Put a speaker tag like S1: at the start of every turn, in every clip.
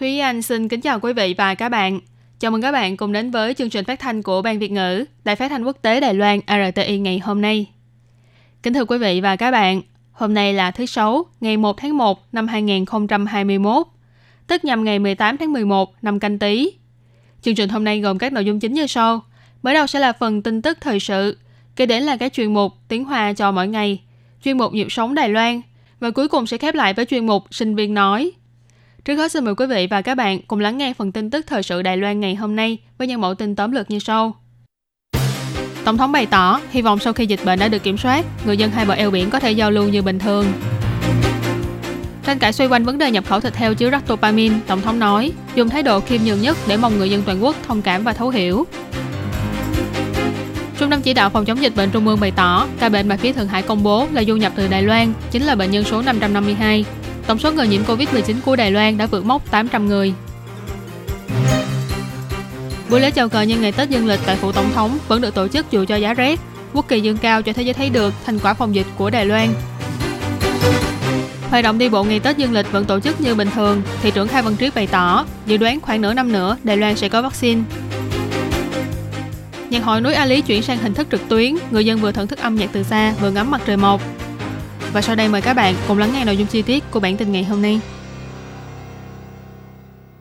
S1: Thúy Anh xin kính chào quý vị và các bạn. Chào mừng các bạn cùng đến với chương trình phát thanh của Ban Việt ngữ, Đài phát thanh quốc tế Đài Loan RTI ngày hôm nay. Kính thưa quý vị và các bạn, hôm nay là thứ Sáu, ngày 1 tháng 1 năm 2021, tức nhằm ngày 18 tháng 11 năm canh tí. Chương trình hôm nay gồm các nội dung chính như sau. Mở đầu sẽ là phần tin tức thời sự, kế đến là các chuyên mục tiếng Hoa cho mỗi ngày, chuyên mục nhịp sống Đài Loan, và cuối cùng sẽ khép lại với chuyên mục sinh viên nói. Trước hết xin mời quý vị và các bạn cùng lắng nghe phần tin tức thời sự Đài Loan ngày hôm nay với những mẫu tin tóm lược như sau. Tổng thống bày tỏ hy vọng sau khi dịch bệnh đã được kiểm soát, người dân hai bờ eo biển có thể giao lưu như bình thường. Tranh cãi xoay quanh vấn đề nhập khẩu thịt heo chứa ractopamine, Tổng thống nói dùng thái độ khiêm nhường nhất để mong người dân toàn quốc thông cảm và thấu hiểu. Trung tâm chỉ đạo phòng chống dịch bệnh Trung ương bày tỏ ca bệnh mà phía Thượng Hải công bố là du nhập từ Đài Loan chính là bệnh nhân số 552, Tổng số người nhiễm Covid-19 của Đài Loan đã vượt mốc 800 người. Buổi lễ chào cờ nhân ngày Tết dương lịch tại phủ tổng thống vẫn được tổ chức dù cho giá rét. Quốc kỳ dương cao cho thế giới thấy được thành quả phòng dịch của Đài Loan. Hoạt động đi bộ ngày Tết dương lịch vẫn tổ chức như bình thường. Thị trưởng Khai Văn Triết bày tỏ, dự đoán khoảng nửa năm nữa Đài Loan sẽ có vaccine. Nhạc hội núi A Lý chuyển sang hình thức trực tuyến, người dân vừa thưởng thức âm nhạc từ xa, vừa ngắm mặt trời mọc. Và sau đây mời các bạn cùng lắng nghe nội dung chi tiết của bản tin ngày hôm nay.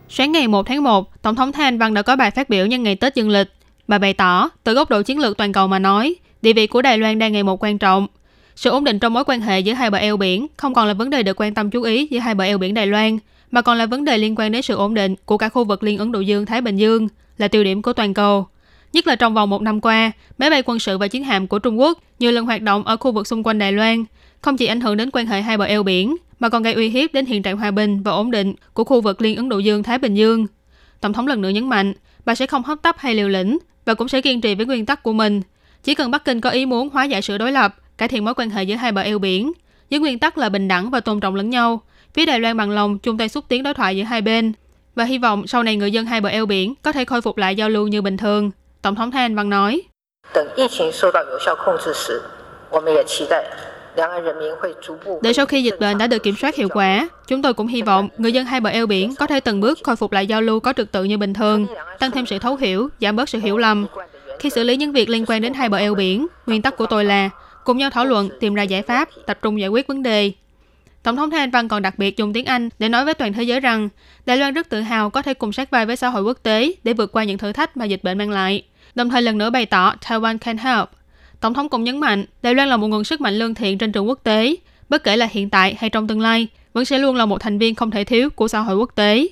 S1: Sáng ngày 1 tháng 1, Tổng thống Thái Anh Văn đã có bài phát biểu nhân ngày Tết dương lịch. Bà bày tỏ, từ góc độ chiến lược toàn cầu mà nói, địa vị của Đài Loan đang ngày một quan trọng. Sự ổn định trong mối quan hệ giữa hai bờ eo biển không còn là vấn đề được quan tâm chú ý giữa hai bờ eo biển Đài Loan, mà còn là vấn đề liên quan đến sự ổn định của cả khu vực Liên Ấn Độ Dương-Thái Bình Dương, là tiêu điểm của toàn cầu. Nhất là trong vòng một năm qua, máy bay quân sự và chiến hạm của Trung Quốc nhiều lần hoạt động ở khu vực xung quanh Đài Loan, không chỉ ảnh hưởng đến quan hệ hai bờ eo biển, mà còn gây uy hiếp đến hiện trạng hòa bình và ổn định của khu vực Liên Ấn Độ Dương-Thái Bình Dương. Tổng thống lần nữa nhấn mạnh, bà sẽ không hấp tấp hay liều lĩnh và cũng sẽ kiên trì với nguyên tắc của mình. Chỉ cần Bắc Kinh có ý muốn hóa giải sự đối lập, cải thiện mối quan hệ giữa hai bờ eo biển, với nguyên tắc là bình đẳng và tôn trọng lẫn nhau, phía Đài Loan bằng lòng chung tay xúc tiến đối thoại giữa hai bên và hy vọng sau này người dân hai bờ eo biển có thể khôi phục lại giao lưu như bình thường. Tổng thống Thanh Văn nói. Để sau khi dịch bệnh đã được kiểm soát hiệu quả, chúng tôi cũng hy vọng người dân hai bờ eo biển có thể từng bước khôi phục lại giao lưu có trật tự như bình thường, tăng thêm sự thấu hiểu, giảm bớt sự hiểu lầm. Khi xử lý những việc liên quan đến hai bờ eo biển, nguyên tắc của tôi là cùng nhau thảo luận, tìm ra giải pháp, tập trung giải quyết vấn đề. Tổng thống Thái Anh Văn còn đặc biệt dùng tiếng Anh để nói với toàn thế giới rằng Đài Loan rất tự hào có thể cùng sát vai với xã hội quốc tế để vượt qua những thử thách mà dịch bệnh mang lại. Đồng thời lần nữa bày tỏ Taiwan can help, Tổng thống cũng nhấn mạnh Đài Loan là một nguồn sức mạnh lương thiện trên trường quốc tế, bất kể là hiện tại hay trong tương lai, vẫn sẽ luôn là một thành viên không thể thiếu của xã hội quốc tế.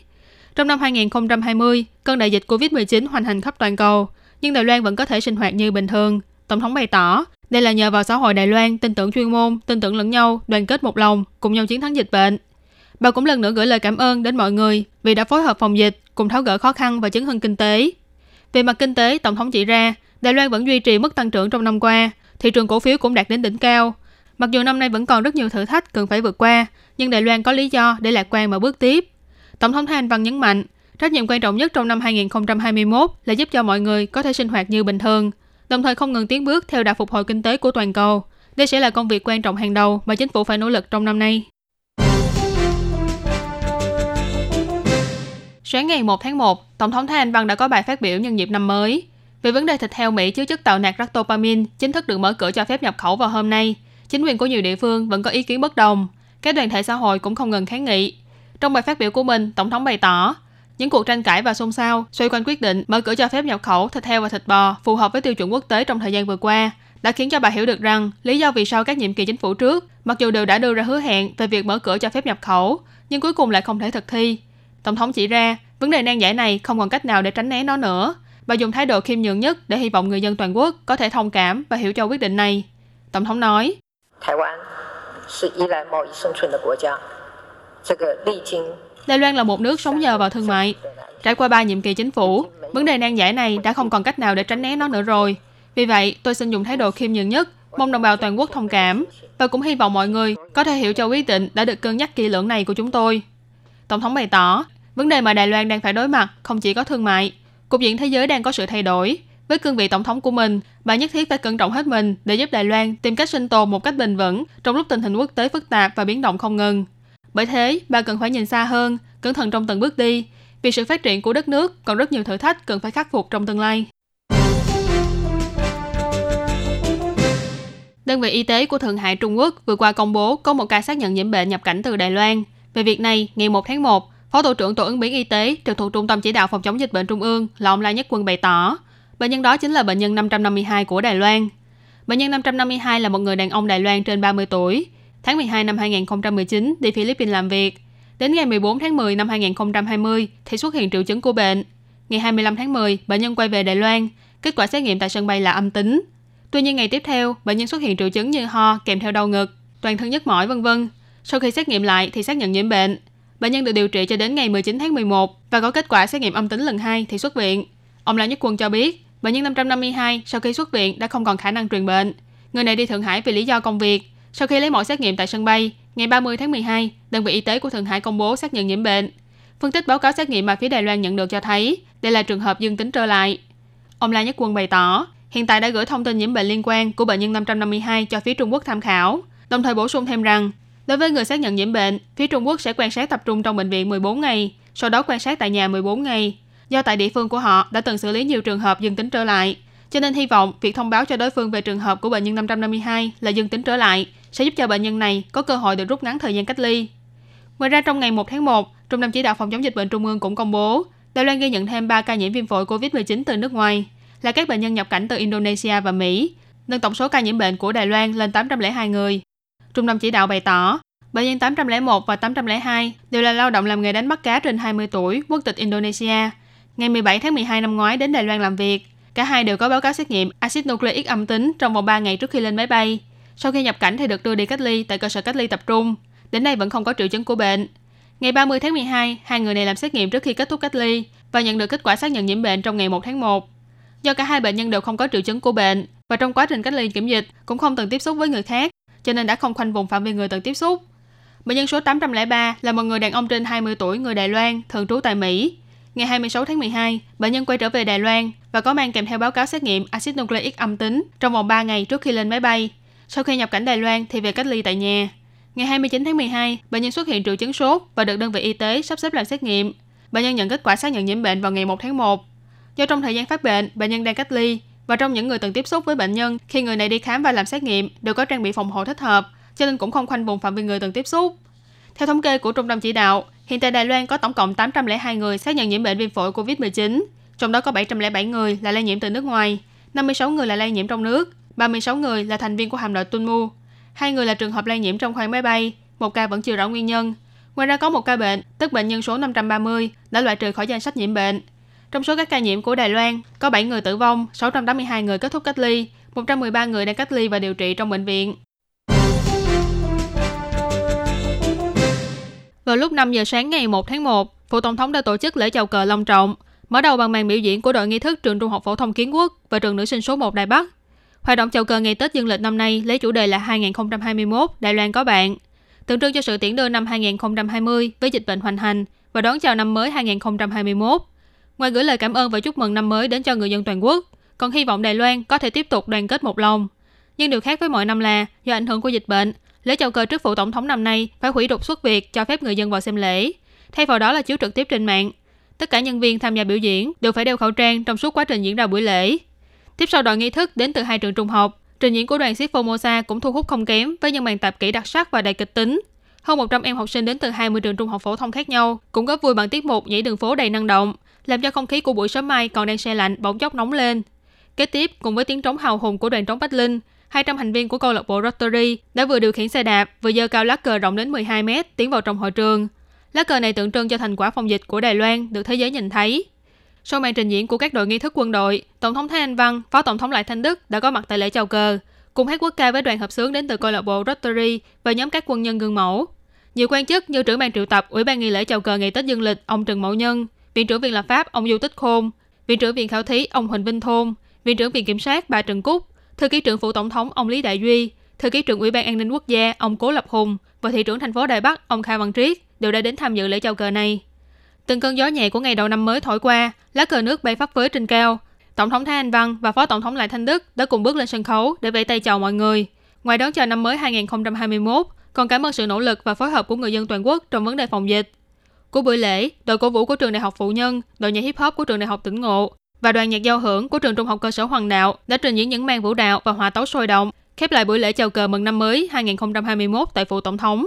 S1: Trong năm 2020, cơn đại dịch COVID-19 hoành hành khắp toàn cầu, nhưng Đài Loan vẫn có thể sinh hoạt như bình thường. Tổng thống bày tỏ, đây là nhờ vào xã hội Đài Loan tin tưởng chuyên môn, tin tưởng lẫn nhau, đoàn kết một lòng, cùng nhau chiến thắng dịch bệnh. Bà cũng lần nữa gửi lời cảm ơn đến mọi người vì đã phối hợp phòng dịch, cùng tháo gỡ khó khăn và chấn hưng kinh tế. Về mặt kinh tế, Tổng thống chỉ ra, Đài Loan vẫn duy trì mức tăng trưởng trong năm qua, thị trường cổ phiếu cũng đạt đến đỉnh cao. Mặc dù năm nay vẫn còn rất nhiều thử thách cần phải vượt qua, nhưng Đài Loan có lý do để lạc quan mà bước tiếp. Tổng thống Thái Anh Văn nhấn mạnh, trách nhiệm quan trọng nhất trong năm 2021 là giúp cho mọi người có thể sinh hoạt như bình thường, đồng thời không ngừng tiến bước theo đà phục hồi kinh tế của toàn cầu. Đây sẽ là công việc quan trọng hàng đầu mà chính phủ phải nỗ lực trong năm nay. Sáng ngày 1 tháng 1, Tổng thống Thái Anh Văn đã có bài phát biểu nhân dịp năm mới. Về vấn đề thịt heo Mỹ chứa chất tạo nạc ractopamine chính thức được mở cửa cho phép nhập khẩu vào hôm nay, chính quyền của nhiều địa phương vẫn có ý kiến bất đồng. Các đoàn thể xã hội cũng không ngừng kháng nghị. Trong bài phát biểu của mình, Tổng thống bày tỏ, những cuộc tranh cãi và xôn xao xoay quanh quyết định mở cửa cho phép nhập khẩu thịt heo và thịt bò phù hợp với tiêu chuẩn quốc tế trong thời gian vừa qua đã khiến cho bà hiểu được rằng lý do vì sao các nhiệm kỳ chính phủ trước, mặc dù đều đã đưa ra hứa hẹn về việc mở cửa cho phép nhập khẩu, nhưng cuối cùng lại không thể thực thi. Tổng thống chỉ ra, vấn đề nan giải này không còn cách nào để tránh né nó nữa và dùng thái độ khiêm nhường nhất để hy vọng người dân toàn quốc có thể thông cảm và hiểu cho quyết định này. Tổng thống nói, Đài Loan là một nước sống nhờ vào thương mại. Trải qua ba nhiệm kỳ chính phủ, vấn đề nan giải này đã không còn cách nào để tránh né nó nữa rồi. Vì vậy, tôi xin dùng thái độ khiêm nhường nhất, mong đồng bào toàn quốc thông cảm và cũng hy vọng mọi người có thể hiểu cho quyết định đã được cân nhắc kỹ lưỡng này của chúng tôi. Tổng thống bày tỏ, vấn đề mà Đài Loan đang phải đối mặt không chỉ có thương mại, cục diện thế giới đang có sự thay đổi. Với cương vị tổng thống của mình, bà nhất thiết phải cẩn trọng hết mình để giúp Đài Loan tìm cách sinh tồn một cách bền vững trong lúc tình hình quốc tế phức tạp và biến động không ngừng. Bởi thế, bà cần phải nhìn xa hơn, cẩn thận trong từng bước đi, vì sự phát triển của đất nước còn rất nhiều thử thách cần phải khắc phục trong tương lai. Đơn vị y tế của Thượng Hải Trung Quốc vừa qua công bố có một ca xác nhận nhiễm bệnh nhập cảnh từ Đài Loan. Về việc này, ngày 1 tháng 1, Phó Tổ trưởng Tổ ứng biến y tế trực thuộc Trung tâm Chỉ đạo Phòng chống dịch bệnh Trung ương là ông La Nhất Quân bày tỏ, bệnh nhân đó chính là bệnh nhân 552 của Đài Loan. Bệnh nhân 552 là một người đàn ông Đài Loan trên 30 tuổi. Tháng 12 năm 2019 đi Philippines làm việc. Đến ngày 14 tháng 10 năm 2020 thì xuất hiện triệu chứng của bệnh. Ngày 25 tháng 10, bệnh nhân quay về Đài Loan. Kết quả xét nghiệm tại sân bay là âm tính. Tuy nhiên ngày tiếp theo, bệnh nhân xuất hiện triệu chứng như ho kèm theo đau ngực, toàn thân nhức mỏi vân vân. Sau khi xét nghiệm lại thì xác nhận nhiễm bệnh. Bệnh nhân được điều trị cho đến ngày 19 tháng 11 và có kết quả xét nghiệm âm tính lần 2 thì xuất viện. Ông La Nhất Quân cho biết, bệnh nhân 552 sau khi xuất viện đã không còn khả năng truyền bệnh. Người này đi Thượng Hải vì lý do công việc. Sau khi lấy mẫu xét nghiệm tại sân bay, ngày 30 tháng 12, đơn vị y tế của Thượng Hải công bố xác nhận nhiễm bệnh. Phân tích báo cáo xét nghiệm mà phía Đài Loan nhận được cho thấy đây là trường hợp dương tính trở lại. Ông La Nhất Quân bày tỏ, hiện tại đã gửi thông tin nhiễm bệnh liên quan của bệnh nhân 552 cho phía Trung Quốc tham khảo, đồng thời bổ sung thêm rằng đối với người xác nhận nhiễm bệnh, phía Trung Quốc sẽ quan sát tập trung trong bệnh viện 14 ngày, sau đó quan sát tại nhà 14 ngày. Do tại địa phương của họ đã từng xử lý nhiều trường hợp dương tính trở lại, cho nên hy vọng việc thông báo cho đối phương về trường hợp của bệnh nhân 552 là dương tính trở lại sẽ giúp cho bệnh nhân này có cơ hội được rút ngắn thời gian cách ly. Ngoài ra trong ngày 1 tháng 1, Trung tâm Chỉ đạo Phòng chống dịch bệnh Trung ương cũng công bố Đài Loan ghi nhận thêm 3 ca nhiễm viêm phổi COVID-19 từ nước ngoài là các bệnh nhân nhập cảnh từ Indonesia và Mỹ, nâng tổng số ca nhiễm bệnh của Đài Loan lên 802 người. Trung tâm chỉ đạo bày tỏ, bệnh nhân 801 và 802 đều là lao động làm nghề đánh bắt cá trên 20 tuổi, quốc tịch Indonesia. Ngày 17 tháng 12 năm ngoái đến Đài Loan làm việc. Cả hai đều có báo cáo xét nghiệm axit nucleic âm tính trong vòng 3 ngày trước khi lên máy bay. Sau khi nhập cảnh thì được đưa đi cách ly tại cơ sở cách ly tập trung. Đến nay vẫn không có triệu chứng của bệnh. Ngày 30 tháng 12, hai người này làm xét nghiệm trước khi kết thúc cách ly và nhận được kết quả xác nhận nhiễm bệnh trong ngày 1 tháng 1. Do cả hai bệnh nhân đều không có triệu chứng của bệnh và trong quá trình cách ly kiểm dịch cũng không từng tiếp xúc với người khác, cho nên đã không khoanh vùng phạm vi người từng tiếp xúc. Bệnh nhân số 803 là một người đàn ông trên 20 tuổi người Đài Loan, thường trú tại Mỹ. Ngày 26 tháng 12, bệnh nhân quay trở về Đài Loan và có mang kèm theo báo cáo xét nghiệm axit nucleic âm tính trong vòng 3 ngày trước khi lên máy bay. Sau khi nhập cảnh Đài Loan thì về cách ly tại nhà. Ngày 29 tháng 12, bệnh nhân xuất hiện triệu chứng sốt và được đơn vị y tế sắp xếp làm xét nghiệm. Bệnh nhân nhận kết quả xác nhận nhiễm bệnh vào ngày 1 tháng 1. Do trong thời gian phát bệnh, bệnh nhân đang cách ly và trong những người từng tiếp xúc với bệnh nhân khi người này đi khám và làm xét nghiệm đều có trang bị phòng hộ thích hợp, cho nên cũng không khoanh vùng phạm vi người từng tiếp xúc. Theo thống kê của Trung tâm Chỉ đạo, hiện tại Đài Loan có tổng cộng 802 người xác nhận nhiễm bệnh viêm phổi COVID-19, trong đó có 707 người là lây nhiễm từ nước ngoài, 56 người là lây nhiễm trong nước, 36 người là thành viên của hạm đội Tunmu, hai người là trường hợp lây nhiễm trong khoang máy bay, một ca vẫn chưa rõ nguyên nhân. Ngoài ra có một ca bệnh, tức bệnh nhân số 530, đã loại trừ khỏi danh sách nhiễm bệnh. Trong số các ca nhiễm của Đài Loan, có 7 người tử vong, 682 người kết thúc cách ly, 113 người đang cách ly và điều trị trong bệnh viện. Vào lúc 5 giờ sáng ngày 1 tháng 1, Phủ Tổng thống đã tổ chức lễ chào cờ long trọng, mở đầu bằng màn biểu diễn của đội nghi thức trường Trung học phổ thông Kiến Quốc và trường nữ sinh số 1 Đài Bắc. Hoạt động chào cờ ngày Tết dương lịch năm nay lấy chủ đề là 2021 Đài Loan có bạn, tượng trưng cho sự tiễn đưa năm 2020 với dịch bệnh hoành hành và đón chào năm mới 2021. Ngoài gửi lời cảm ơn và chúc mừng năm mới đến cho người dân toàn quốc, còn hy vọng Đài Loan có thể tiếp tục đoàn kết một lòng. Nhưng điều khác với mọi năm là, do ảnh hưởng của dịch bệnh, lễ chào cờ trước phủ tổng thống năm nay phải hủy đột xuất việc cho phép người dân vào xem lễ. Thay vào đó là chiếu trực tiếp trên mạng. Tất cả nhân viên tham gia biểu diễn đều phải đeo khẩu trang trong suốt quá trình diễn ra buổi lễ. Tiếp sau đoàn nghi thức đến từ hai trường trung học, trình diễn của đoàn siết Formosa cũng thu hút không kém với những màn tạp kỹ đặc sắc và đầy kịch tính. Hơn 100 em học sinh đến từ 20 trường trung học phổ thông khác nhau cũng góp vui bằng tiết mục nhảy đường phố đầy năng động, làm cho không khí của buổi sớm mai còn đang xe lạnh bỗng chốc nóng lên. Kế tiếp, cùng với tiếng trống hào hùng của đoàn trống Bách Linh, 200 thành viên của câu lạc bộ Rotary đã vừa điều khiển xe đạp, vừa dơ cao lá cờ rộng đến 12 mét tiến vào trong hội trường. Lá cờ này tượng trưng cho thành quả phòng dịch của Đài Loan được thế giới nhìn thấy. Sau màn trình diễn của các đội nghi thức quân đội, Tổng thống Thái Anh Văn, Phó Tổng thống Lại Thanh Đức đã có mặt tại lễ chào cờ, cùng hát quốc ca với đoàn hợp xướng đến từ câu lạc bộ Rotary và nhóm các quân nhân gương mẫu. Nhiều quan chức như trưởng ban triệu tập Ủy ban nghi lễ chào cờ ngày Tết Dương lịch ông Trần Mậu Nhân, Viện trưởng Viện lập pháp ông Du Tích Khôn, Viện trưởng Viện khảo thí ông Huỳnh Vinh Thôn, Viện trưởng Viện kiểm sát bà Trần Cúc, Thư ký trưởng phủ tổng thống ông Lý Đại Duy, Thư ký trưởng Ủy ban an ninh quốc gia ông Cố Lập Hùng và thị trưởng thành phố Đài Bắc ông Kha Văn Triết đều đã đến tham dự lễ chào cờ này. Từng cơn gió nhẹ của ngày đầu năm mới thổi qua, lá cờ nước bay phấp phới trên cao. Tổng thống Thái Anh Văn và Phó Tổng thống Lại Thanh Đức đã cùng bước lên sân khấu để vẫy tay chào mọi người. Ngoài đón chào năm mới 2021, còn cảm ơn sự nỗ lực và phối hợp của người dân toàn quốc trong vấn đề phòng dịch. Của buổi lễ, đội cổ vũ của trường Đại học Phụ Nhân, đội nhạc hip hop của trường Đại học Tỉnh Ngộ và đoàn nhạc giao hưởng của trường Trung học cơ sở Hoàng Đạo đã trình diễn những màn vũ đạo và hòa tấu sôi động, khép lại buổi lễ chào cờ mừng năm mới 2021 tại phủ tổng thống.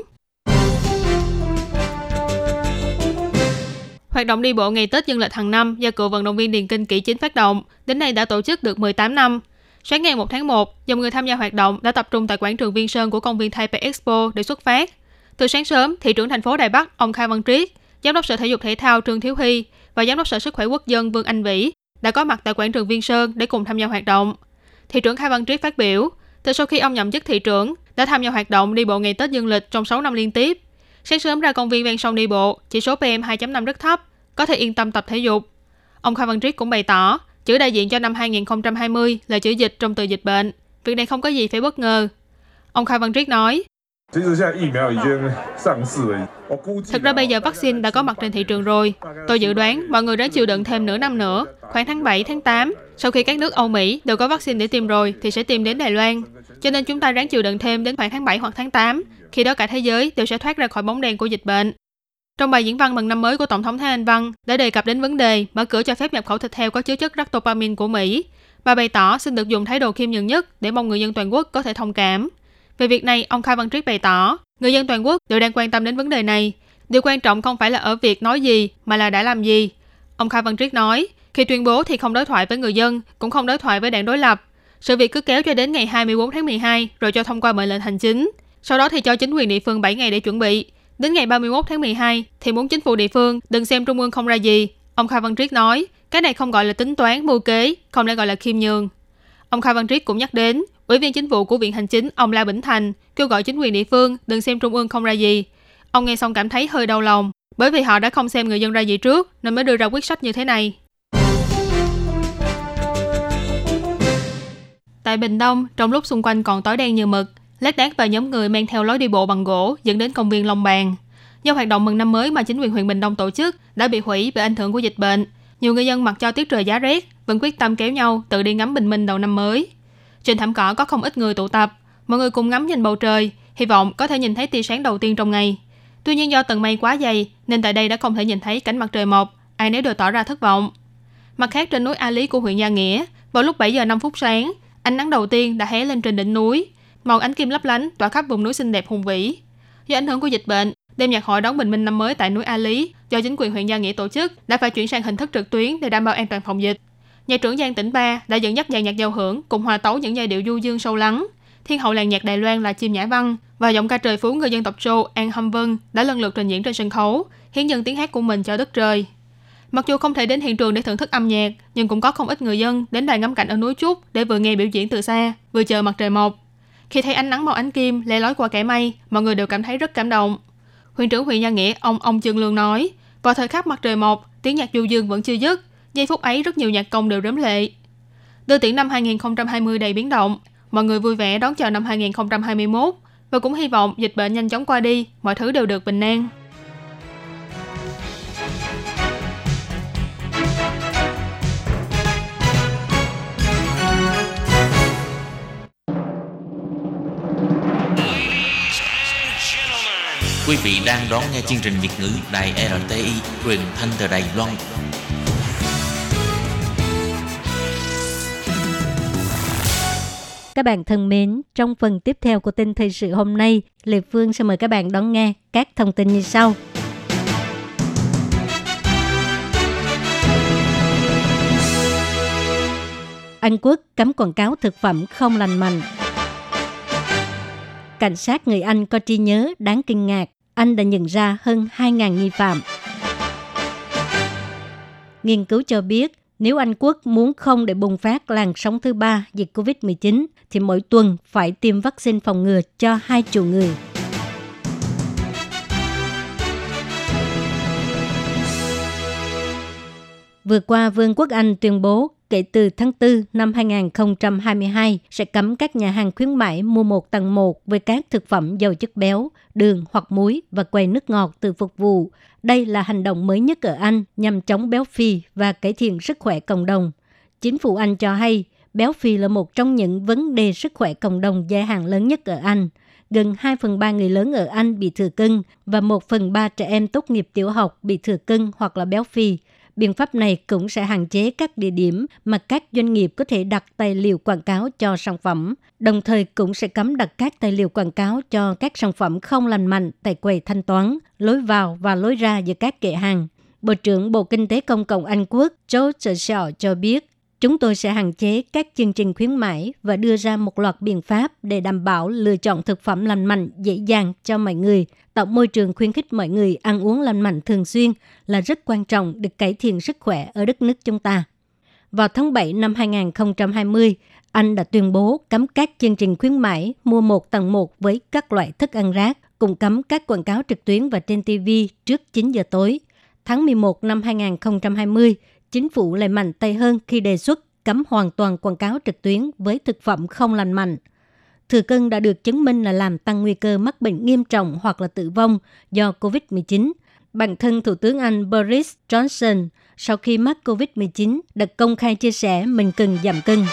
S1: Hoạt động đi bộ ngày Tết dương lịch hàng năm do cựu vận động viên Điền Kinh Kỷ Chính phát động, đến nay đã tổ chức được 18 năm. Sáng ngày 1 tháng 1, dòng người tham gia hoạt động đã tập trung tại quảng trường Viên Sơn của công viên Taipei Expo để xuất phát. Từ sáng sớm, thị trưởng thành phố Đài Bắc ông Khai Văn Triết, giám đốc sở thể dục thể thao Trương Thiếu Hy và giám đốc sở sức khỏe quốc dân Vương Anh Vĩ đã có mặt tại quảng trường Viên Sơn để cùng tham gia hoạt động. Thị trưởng Khai Văn Triết phát biểu, từ sau khi ông nhậm chức thị trưởng, đã tham gia hoạt động đi bộ ngày Tết dương lịch trong 6 năm liên tiếp. Sáng sớm ra công viên ven sông đi bộ, chỉ số PM 2.5 rất thấp, có thể yên tâm tập thể dục. Ông Khai Văn Triết cũng bày tỏ, chữ đại diện cho năm 2020 là chữ dịch trong từ dịch bệnh. Việc này không có gì phải bất ngờ. Ông Khai Văn Triết nói, Thực ra bây giờ vaccine đã có mặt trên thị trường rồi. Tôi dự đoán mọi người ráng chịu đựng thêm nửa năm nữa, khoảng tháng 7, tháng 8. Sau khi các nước Âu Mỹ đều có vaccine để tiêm rồi thì sẽ tiêm đến Đài Loan. Cho nên chúng ta ráng chịu đựng thêm đến khoảng tháng 7 hoặc tháng 8. Khi đó cả thế giới đều sẽ thoát ra khỏi bóng đen của dịch bệnh. Trong bài diễn văn mừng năm mới của Tổng thống Thái Anh Văn đã đề cập đến vấn đề mở cửa cho phép nhập khẩu thịt heo có chứa chất ractopamine của Mỹ. Bà bày tỏ xin được dùng thái độ khiêm nhường nhất để mong người dân toàn quốc có thể thông cảm. Về việc này, ông Khai Văn Triết bày tỏ, người dân toàn quốc đều đang quan tâm đến vấn đề này. Điều quan trọng không phải là ở việc nói gì, mà là đã làm gì. Ông Khai Văn Triết nói, khi tuyên bố thì không đối thoại với người dân, cũng không đối thoại với đảng đối lập. Sự việc cứ kéo cho đến ngày 24 tháng 12 rồi cho thông qua mệnh lệnh hành chính. Sau đó thì cho chính quyền địa phương 7 ngày để chuẩn bị. Đến ngày 31 tháng 12 thì muốn chính phủ địa phương đừng xem Trung ương không ra gì. Ông Khai Văn Triết nói, cái này không gọi là tính toán, mưu kế, không nên gọi là khiêm nhường. Ông Khai Văn Triết cũng nhắc đến, Ủy viên chính vụ của Viện Hành Chính ông La Bỉnh Thành kêu gọi chính quyền địa phương đừng xem Trung ương không ra gì. Ông nghe xong cảm thấy hơi đau lòng, bởi vì họ đã không xem người dân ra gì trước nên mới đưa ra quyết sách như thế này. Tại Bình Đông, trong lúc xung quanh còn tối đen như mực, lác đác và nhóm người mang theo lối đi bộ bằng gỗ dẫn đến công viên Long Bàn. Do hoạt động mừng năm mới mà chính quyền huyện Bình Đông tổ chức đã bị hủy vì ảnh hưởng của dịch bệnh, nhiều người dân mặc cho tiết trời giá rét vẫn quyết tâm kéo nhau tự đi ngắm bình minh đầu năm mới. Trên thảm cỏ có không ít người tụ tập, mọi người cùng ngắm nhìn bầu trời, hy vọng có thể nhìn thấy tia sáng đầu tiên trong ngày. Tuy nhiên do tầng mây quá dày nên tại đây đã không thể nhìn thấy cảnh mặt trời mọc, ai nấy đều tỏ ra thất vọng. Mặt khác trên núi A Lý của huyện Gia Nghĩa, vào lúc 7 giờ 5 phút sáng, ánh nắng đầu tiên đã hé lên trên đỉnh núi, màu ánh kim lấp lánh tỏa khắp vùng núi xinh đẹp hùng vĩ. Do ảnh hưởng của dịch bệnh, đêm nhạc hội đón bình minh năm mới tại núi A Lý do chính quyền huyện Gia Nghĩa tổ chức đã phải chuyển sang hình thức trực tuyến để đảm bảo an toàn phòng dịch. Nhạc trưởng Giang tỉnh Ba đã dẫn dắt dàn nhạc giao hưởng cùng hòa tấu những giai điệu du dương sâu lắng. Thiên hậu làng nhạc Đài Loan là Chim Nhã Văn và giọng ca trời phú người dân tộc Châu An Hâm Vân đã lần lượt trình diễn trên sân khấu, hiến dâng tiếng hát của mình cho đất trời. Mặc dù không thể đến hiện trường để thưởng thức âm nhạc, nhưng cũng có không ít người dân đến đài ngắm cảnh ở núi Trúc để vừa nghe biểu diễn từ xa, vừa chờ mặt trời mọc. Khi thấy ánh nắng màu ánh kim lê lói qua kẻ mây, mọi người đều cảm thấy rất cảm động. Huyện trưởng huyện Gia Nghĩa, ông ông Trương Lương nói, vào thời khắc mặt trời mọc, tiếng nhạc du dương vẫn chưa dứt, Giây phút ấy rất nhiều nhạc công đều rớm lệ. Đưa tiễn năm 2020 đầy biến động, mọi người vui vẻ đón chờ năm 2021 và cũng hy vọng dịch bệnh nhanh chóng qua đi, mọi thứ đều được bình an.
S2: Quý vị đang đón nghe chương trình Việt ngữ Đài RTI truyền thanh từ Đài Loan.
S3: Các bạn thân mến, trong phần tiếp theo của tin thời sự hôm nay, Lê Phương sẽ mời các bạn đón nghe các thông tin như sau. Anh Quốc cấm quảng cáo thực phẩm không lành mạnh. Cảnh sát người Anh có trí nhớ đáng kinh ngạc. Anh đã nhận ra hơn 2.000 nghi phạm. Nghiên cứu cho biết, nếu Anh Quốc muốn không để bùng phát làn sóng thứ ba dịch COVID-19, thì mỗi tuần phải tiêm vaccine phòng ngừa cho 2 triệu người. Vừa qua, Vương quốc Anh tuyên bố kể từ tháng 4 năm 2022 sẽ cấm các nhà hàng khuyến mãi mua một tầng một với các thực phẩm giàu chất béo, đường hoặc muối và quầy nước ngọt từ phục vụ, đây là hành động mới nhất ở Anh nhằm chống béo phì và cải thiện sức khỏe cộng đồng. Chính phủ Anh cho hay, béo phì là một trong những vấn đề sức khỏe cộng đồng dài hạn lớn nhất ở Anh. Gần 2 phần 3 người lớn ở Anh bị thừa cân và 1 phần 3 trẻ em tốt nghiệp tiểu học bị thừa cân hoặc là béo phì. Biện pháp này cũng sẽ hạn chế các địa điểm mà các doanh nghiệp có thể đặt tài liệu quảng cáo cho sản phẩm, đồng thời cũng sẽ cấm đặt các tài liệu quảng cáo cho các sản phẩm không lành mạnh tại quầy thanh toán, lối vào và lối ra giữa các kệ hàng. Bộ trưởng Bộ Kinh tế Công cộng Anh Quốc Joe Shaw cho biết Chúng tôi sẽ hạn chế các chương trình khuyến mãi và đưa ra một loạt biện pháp để đảm bảo lựa chọn thực phẩm lành mạnh dễ dàng cho mọi người. Tạo môi trường khuyến khích mọi người ăn uống lành mạnh thường xuyên là rất quan trọng để cải thiện sức khỏe ở đất nước chúng ta. Vào tháng 7 năm 2020, Anh đã tuyên bố cấm các chương trình khuyến mãi mua một tầng một với các loại thức ăn rác, cùng cấm các quảng cáo trực tuyến và trên TV trước 9 giờ tối. Tháng 11 năm 2020, chính phủ lại mạnh tay hơn khi đề xuất cấm hoàn toàn quảng cáo trực tuyến với thực phẩm không lành mạnh. Thừa cân đã được chứng minh là làm tăng nguy cơ mắc bệnh nghiêm trọng hoặc là tử vong do COVID-19. Bản thân Thủ tướng Anh Boris Johnson sau khi mắc COVID-19 đã công khai chia sẻ mình cần giảm cân.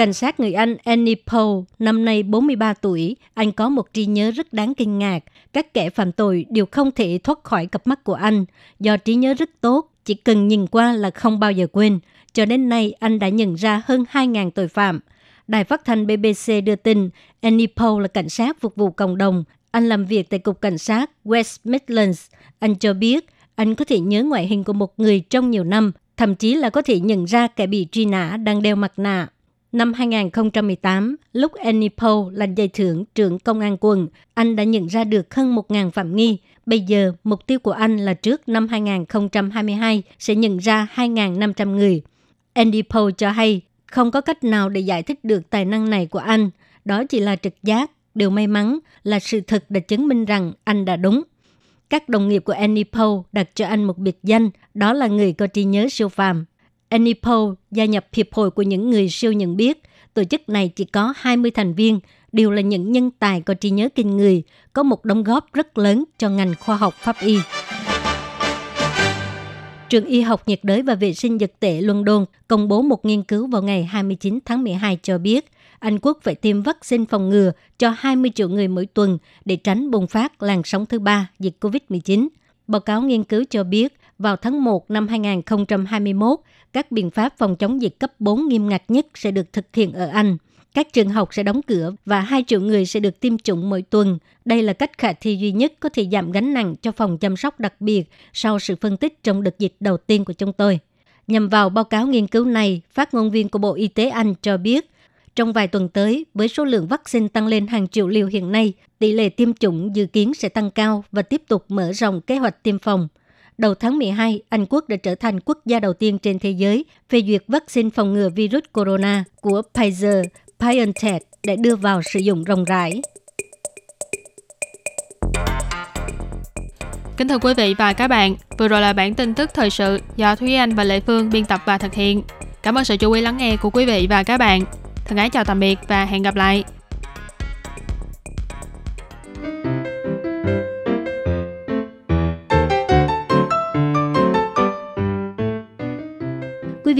S3: Cảnh sát người Anh Annie Paul, năm nay 43 tuổi, anh có một trí nhớ rất đáng kinh ngạc. Các kẻ phạm tội đều không thể thoát khỏi cặp mắt của anh. Do trí nhớ rất tốt, chỉ cần nhìn qua là không bao giờ quên. Cho đến nay, anh đã nhận ra hơn 2.000 tội phạm. Đài phát thanh BBC đưa tin, Annie Paul là cảnh sát phục vụ cộng đồng. Anh làm việc tại Cục Cảnh sát West Midlands. Anh cho biết, anh có thể nhớ ngoại hình của một người trong nhiều năm, thậm chí là có thể nhận ra kẻ bị truy nã đang đeo mặt nạ. Năm 2018, lúc Annie Paul là giải thưởng trưởng công an quận, anh đã nhận ra được hơn 1.000 phạm nghi. Bây giờ, mục tiêu của anh là trước năm 2022 sẽ nhận ra 2.500 người. Andy Paul cho hay không có cách nào để giải thích được tài năng này của anh. Đó chỉ là trực giác. Điều may mắn là sự thật đã chứng minh rằng anh đã đúng. Các đồng nghiệp của Annie Paul đặt cho anh một biệt danh, đó là người có trí nhớ siêu phàm. Anipol gia nhập Hiệp hội của những người siêu nhận biết. Tổ chức này chỉ có 20 thành viên, đều là những nhân tài có trí nhớ kinh người, có một đóng góp rất lớn cho ngành khoa học pháp y. Trường Y học nhiệt đới và vệ sinh dịch tễ London công bố một nghiên cứu vào ngày 29 tháng 12 cho biết Anh Quốc phải tiêm vaccine phòng ngừa cho 20 triệu người mỗi tuần để tránh bùng phát làn sóng thứ ba dịch COVID-19. Báo cáo nghiên cứu cho biết vào tháng 1 năm 2021, các biện pháp phòng chống dịch cấp 4 nghiêm ngặt nhất sẽ được thực hiện ở Anh. Các trường học sẽ đóng cửa và 2 triệu người sẽ được tiêm chủng mỗi tuần. Đây là cách khả thi duy nhất có thể giảm gánh nặng cho phòng chăm sóc đặc biệt sau sự phân tích trong đợt dịch đầu tiên của chúng tôi. Nhằm vào báo cáo nghiên cứu này, phát ngôn viên của Bộ Y tế Anh cho biết, trong vài tuần tới, với số lượng vaccine tăng lên hàng triệu liều hiện nay, tỷ lệ tiêm chủng dự kiến sẽ tăng cao và tiếp tục mở rộng kế hoạch tiêm phòng – Đầu tháng 12, Anh Quốc đã trở thành quốc gia đầu tiên trên thế giới phê duyệt vaccine phòng ngừa virus corona của Pfizer BioNTech để đưa vào sử dụng rộng rãi.
S1: Kính thưa quý vị và các bạn, vừa rồi là bản tin tức thời sự do Thúy Anh và Lệ Phương biên tập và thực hiện. Cảm ơn sự chú ý lắng nghe của quý vị và các bạn. Thân ái chào tạm biệt và hẹn gặp lại.